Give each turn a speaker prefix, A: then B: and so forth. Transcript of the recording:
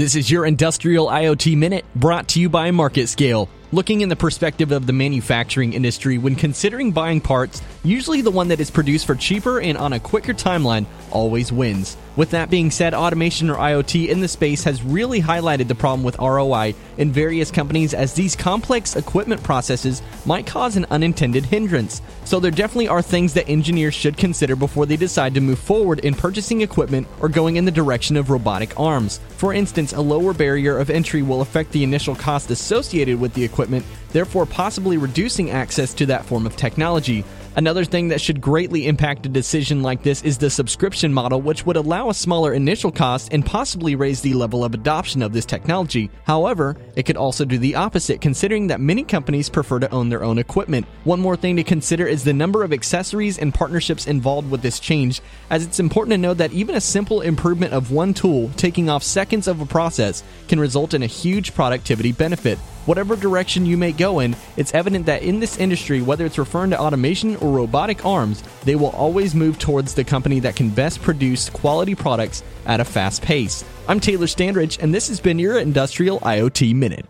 A: This is your Industrial IoT Minute brought to you by MarketScale. Looking in the perspective of the manufacturing industry, when considering buying parts, usually the one that is produced for cheaper and on a quicker timeline always wins. With that being said, automation or IoT in the space has really highlighted the problem with ROI in various companies as these complex equipment processes might cause an unintended hindrance. So there definitely are things that engineers should consider before they decide to move forward in purchasing equipment or going in the direction of robotic arms. For instance, a lower barrier of entry will affect the initial cost associated with the equipment, therefore possibly reducing access to that form of technology. Another thing that should greatly impact a decision like this is the subscription model, which would allow a smaller initial cost and possibly raise the level of adoption of this technology. However, it could also do the opposite, considering that many companies prefer to own their own equipment. One more thing to consider is the number of accessories and partnerships involved with this change, as it's important to know that even a simple improvement of one tool taking off seconds of a process can result in a huge productivity benefit. Whatever direction you may go in, it's evident that in this industry, whether it's referring to automation or robotic arms, they will always move towards the company that can best produce quality products at a fast pace. I'm Taylor Standridge, and this has been your Industrial IoT Minute.